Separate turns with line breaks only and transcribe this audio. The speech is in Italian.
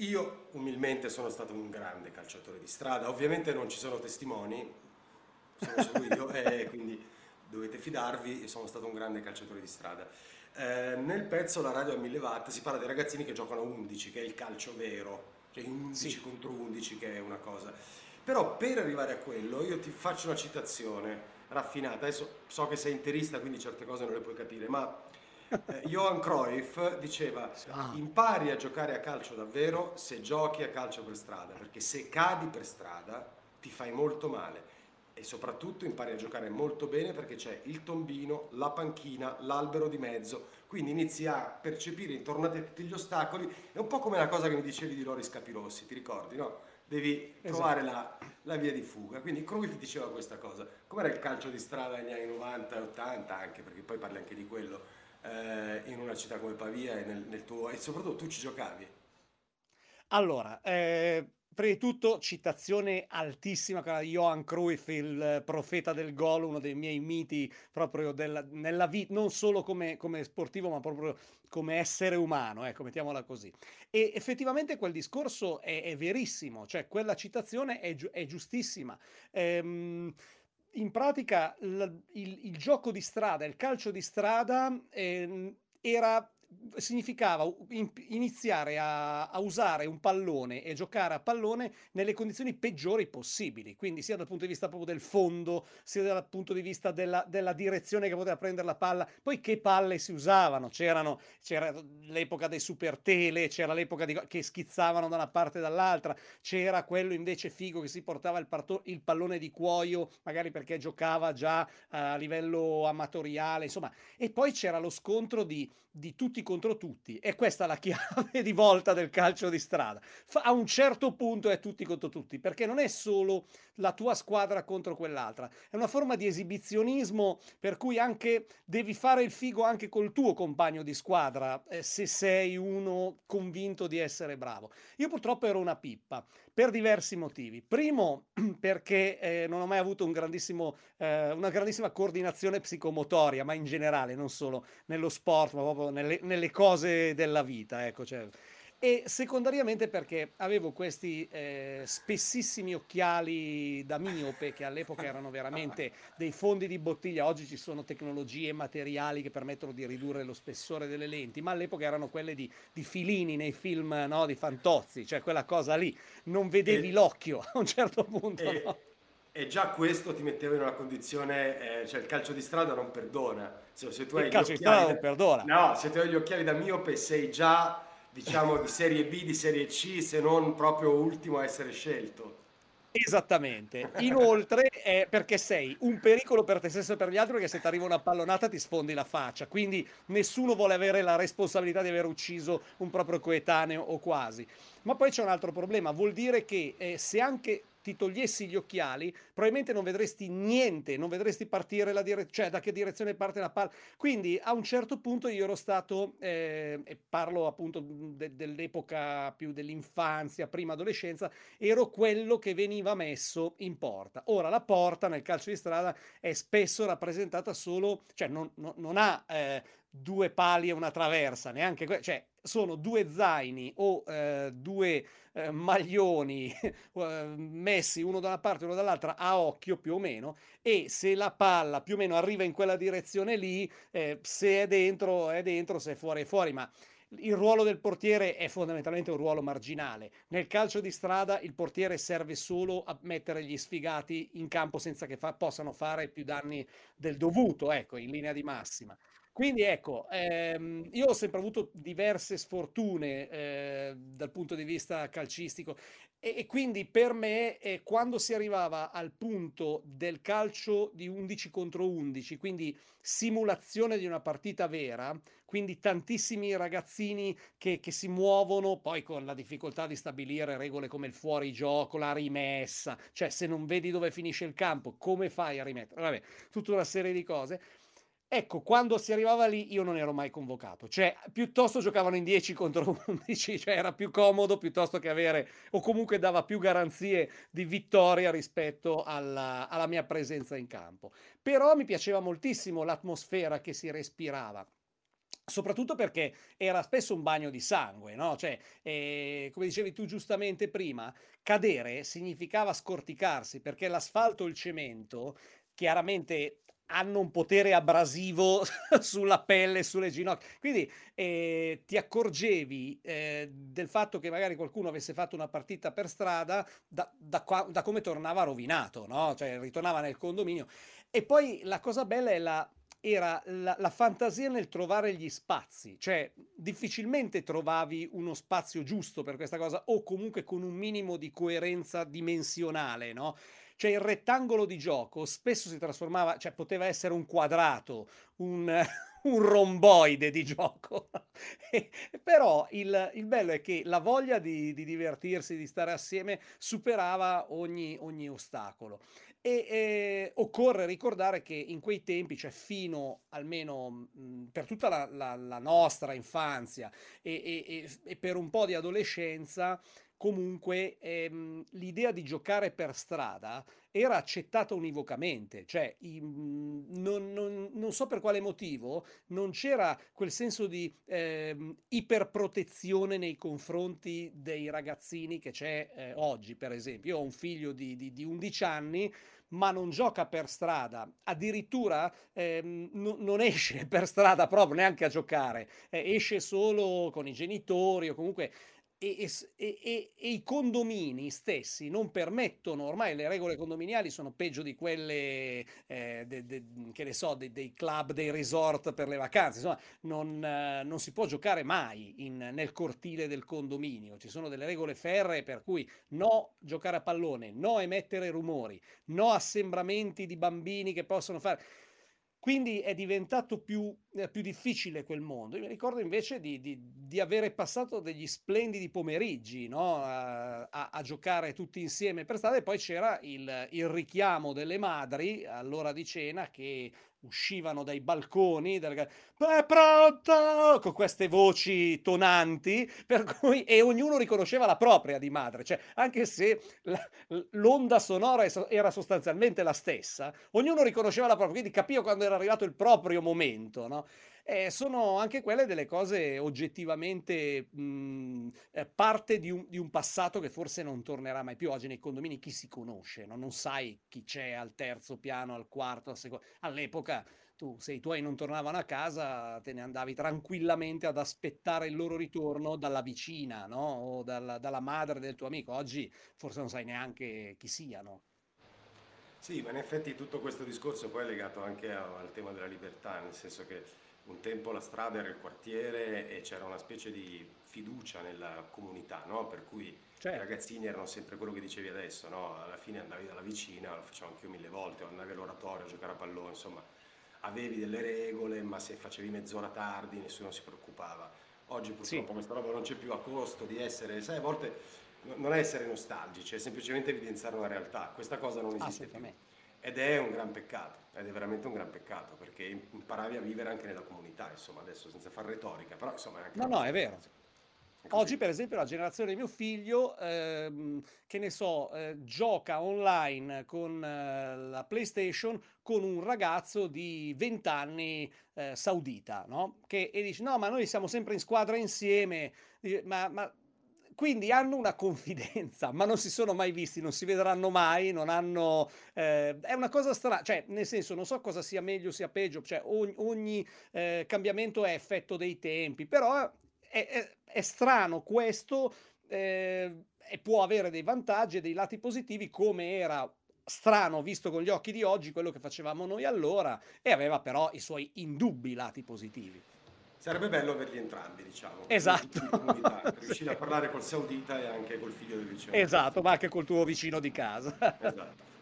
Io umilmente sono stato un grande calciatore di strada, ovviamente non ci sono testimoni, sono solo io e quindi dovete fidarvi, sono stato un grande calciatore di strada. Eh, nel pezzo La radio a 1000 watt si parla dei ragazzini che giocano a 11, che è il calcio vero, cioè 11 sì. contro 11 che è una cosa. Però per arrivare a quello io ti faccio una citazione raffinata, adesso so che sei interista quindi certe cose non le puoi capire, ma eh, Johan Cruyff diceva ah. impari a giocare a calcio davvero se giochi a calcio per strada, perché se cadi per strada ti fai molto male e soprattutto impari a giocare molto bene perché c'è il tombino, la panchina, l'albero di mezzo, quindi inizi a percepire intorno a te tutti gli ostacoli, è un po' come la cosa che mi dicevi di Loris Capirossi, ti ricordi, no? Devi esatto. trovare la, la, via di fuga. Quindi Cruyff diceva questa cosa. Com'era il calcio di strada negli anni 90 e 80 anche, perché poi parli anche di quello, eh, in una città come Pavia e, nel, nel tuo, e soprattutto tu ci giocavi.
Allora, eh, Prima di tutto, citazione altissima con Johan Cruyff, il profeta del gol, uno dei miei miti proprio della, nella vita, non solo come, come, sportivo, ma proprio come essere umano, ecco, mettiamola così. E effettivamente quel discorso è, è verissimo, cioè quella citazione è, è giustissima. Ehm, in pratica il, il, il, gioco di strada, il calcio di strada eh, era significava iniziare a, a, usare un pallone e giocare a pallone nelle condizioni peggiori possibili, quindi sia dal punto di vista proprio del fondo, sia dal punto di vista della, della direzione che poteva prendere la palla. Poi che palle si usavano? C'erano, c'era l'epoca dei super tele, c'era l'epoca di, che schizzavano da una parte e dall'altra, c'era quello invece figo che si portava il, parto, il pallone di cuoio, magari perché giocava già a livello amatoriale, insomma, e poi c'era lo scontro di, di tutti tutti contro tutti. E questa è la chiave di volta del calcio di strada. A un certo punto è tutti contro tutti, perché non è solo la tua squadra contro quell'altra, è una forma di esibizionismo per cui anche devi fare il figo anche col tuo compagno di squadra, eh, se sei uno convinto di essere bravo. Io purtroppo ero una pippa per diversi motivi. Primo, perché eh, non ho mai avuto un eh, una grandissima coordinazione psicomotoria, ma in generale, non solo nello sport, ma proprio nelle, nelle cose della vita. Ecco, cioè. E secondariamente perché avevo questi eh, spessissimi occhiali da miope che all'epoca erano veramente dei fondi di bottiglia. Oggi ci sono tecnologie e materiali che permettono di ridurre lo spessore delle lenti, ma all'epoca erano quelle di, di filini nei film no, di Fantozzi, cioè quella cosa lì. Non vedevi e, l'occhio a un certo punto.
E, no? e già questo ti metteva in una condizione, eh, cioè il calcio di strada non perdona.
Se, se tu il hai calcio di strada non perdona.
No, se tu hai gli occhiali da miope sei già diciamo di serie B, di serie C, se non proprio ultimo a essere scelto.
Esattamente. Inoltre è perché sei un pericolo per te stesso e per gli altri perché se ti arriva una pallonata ti sfondi la faccia. Quindi nessuno vuole avere la responsabilità di aver ucciso un proprio coetaneo o quasi. Ma poi c'è un altro problema, vuol dire che eh, se anche ti togliessi gli occhiali, probabilmente non vedresti niente, non vedresti partire la direzione, cioè da che direzione parte la palla. Quindi a un certo punto io ero stato, eh, e parlo appunto de- dell'epoca più dell'infanzia, prima adolescenza, ero quello che veniva messo in porta. Ora la porta nel calcio di strada è spesso rappresentata solo, cioè non, non, non ha eh, due pali e una traversa, neanche que- cioè sono due zaini o eh, due eh, maglioni eh, messi uno da una parte e uno dall'altra a occhio più o meno e se la palla più o meno arriva in quella direzione lì, eh, se è dentro è dentro, se è fuori è fuori, ma il ruolo del portiere è fondamentalmente un ruolo marginale. Nel calcio di strada il portiere serve solo a mettere gli sfigati in campo senza che fa- possano fare più danni del dovuto, ecco, in linea di massima. Quindi ecco, ehm, io ho sempre avuto diverse sfortune eh, dal punto di vista calcistico e, e quindi per me eh, quando si arrivava al punto del calcio di 11 contro 11, quindi simulazione di una partita vera, quindi tantissimi ragazzini che, che si muovono poi con la difficoltà di stabilire regole come il fuorigioco, la rimessa, cioè se non vedi dove finisce il campo, come fai a rimettere? Vabbè, tutta una serie di cose Ecco, quando si arrivava lì io non ero mai convocato, cioè piuttosto giocavano in 10 contro 11, cioè era più comodo piuttosto che avere, o comunque dava più garanzie di vittoria rispetto alla, alla mia presenza in campo. Però mi piaceva moltissimo l'atmosfera che si respirava soprattutto perché era spesso un bagno di sangue, no? Cioè, eh, come dicevi tu giustamente prima, cadere significava scorticarsi perché l'asfalto e il cemento chiaramente hanno un potere abrasivo sulla pelle, sulle ginocchia. Quindi eh, ti accorgevi eh, del fatto che magari qualcuno avesse fatto una partita per strada da, da, qua, da come tornava rovinato, no? Cioè ritornava nel condominio. E poi la cosa bella è la era la, la, fantasia nel trovare gli spazi, cioè difficilmente trovavi uno spazio giusto per questa cosa o comunque con un minimo di coerenza dimensionale, no? Cioè il rettangolo di gioco spesso si trasformava, cioè poteva essere un quadrato, un, un romboide di gioco. Però il, il, bello è che la voglia di, di divertirsi, di stare assieme, superava ogni, ogni ostacolo. E eh, occorre ricordare che in quei tempi, cioè fino almeno mh, per tutta la, la, la, nostra infanzia e, e, e, per un po' di adolescenza, comunque ehm, l'idea di giocare per strada era accettata univocamente, cioè i, non, non, non, so per quale motivo non c'era quel senso di ehm, iperprotezione nei confronti dei ragazzini che c'è eh, oggi, per esempio. Io ho un figlio di, di, di 11 anni, ma non gioca per strada, addirittura ehm, n- non esce per strada proprio neanche a giocare, eh, esce solo con i genitori o comunque e, e, e, i condomini stessi non permettono, ormai le regole condominiali sono peggio di quelle, eh, de, de, che ne so, de, dei club, dei resort per le vacanze, insomma, non, eh, non si può giocare mai in, nel cortile del condominio, ci sono delle regole ferree per cui no giocare a pallone, no emettere rumori, no assembramenti di bambini che possono fare quindi è diventato più, eh, più, difficile quel mondo. Io mi ricordo invece di, di, di avere passato degli splendidi pomeriggi no? a, a, a, giocare tutti insieme per strada e poi c'era il, il richiamo delle madri all'ora di cena che uscivano dai balconi del... è pronto con queste voci tonanti per cui e ognuno riconosceva la propria di madre cioè anche se la, l'onda sonora era sostanzialmente la stessa ognuno riconosceva la propria quindi capivo quando era arrivato il proprio momento no? Eh, sono anche quelle delle cose oggettivamente mh, eh, parte di un, di un, passato che forse non tornerà mai più. Oggi nei condomini chi si conosce, no? non sai chi c'è al terzo piano, al quarto, al secondo. All'epoca tu, se i tuoi non tornavano a casa, te ne andavi tranquillamente ad aspettare il loro ritorno dalla vicina, no? O dalla, dalla madre del tuo amico. Oggi forse non sai neanche chi siano.
Sì, ma in effetti tutto questo discorso poi è legato anche al tema della libertà, nel senso che un tempo la strada era il quartiere e c'era una specie di fiducia nella comunità, no? per cui certo. i ragazzini erano sempre quello che dicevi adesso, no? alla fine andavi dalla vicina, lo facevo anche io mille volte, o andavi all'oratorio a giocare a pallone, insomma avevi delle regole, ma se facevi mezz'ora tardi nessuno si preoccupava. Oggi purtroppo sì. questa roba non c'è più a costo di essere, sai, a volte non è essere nostalgici, è semplicemente evidenziare una realtà, questa cosa non esiste più. Ed è un gran peccato, ed è veramente un gran peccato, perché imparavi a vivere anche nella comunità, insomma, adesso senza fare retorica, però insomma è anche...
No, no, è vero. Oggi, per esempio, la generazione di mio figlio, ehm, che ne so, eh, gioca online con eh, la PlayStation con un ragazzo di 20 anni eh, saudita, no? Che, e dice, no, ma noi siamo sempre in squadra insieme, ma, ma quindi hanno una confidenza, ma non si sono mai visti, non si vedranno mai, non hanno... Eh, è una cosa strana, cioè nel senso non so cosa sia meglio, sia peggio, cioè ogni, ogni eh, cambiamento è effetto dei tempi, però è, è, è strano questo eh, e può avere dei vantaggi e dei lati positivi come era strano visto con gli occhi di oggi quello che facevamo noi allora e aveva però i suoi indubbi lati positivi.
Sarebbe bello averli entrambi, diciamo.
Esatto.
riuscire a parlare col saudita e anche col figlio del vicino.
Esatto, ma anche col tuo vicino di casa.
Esatto.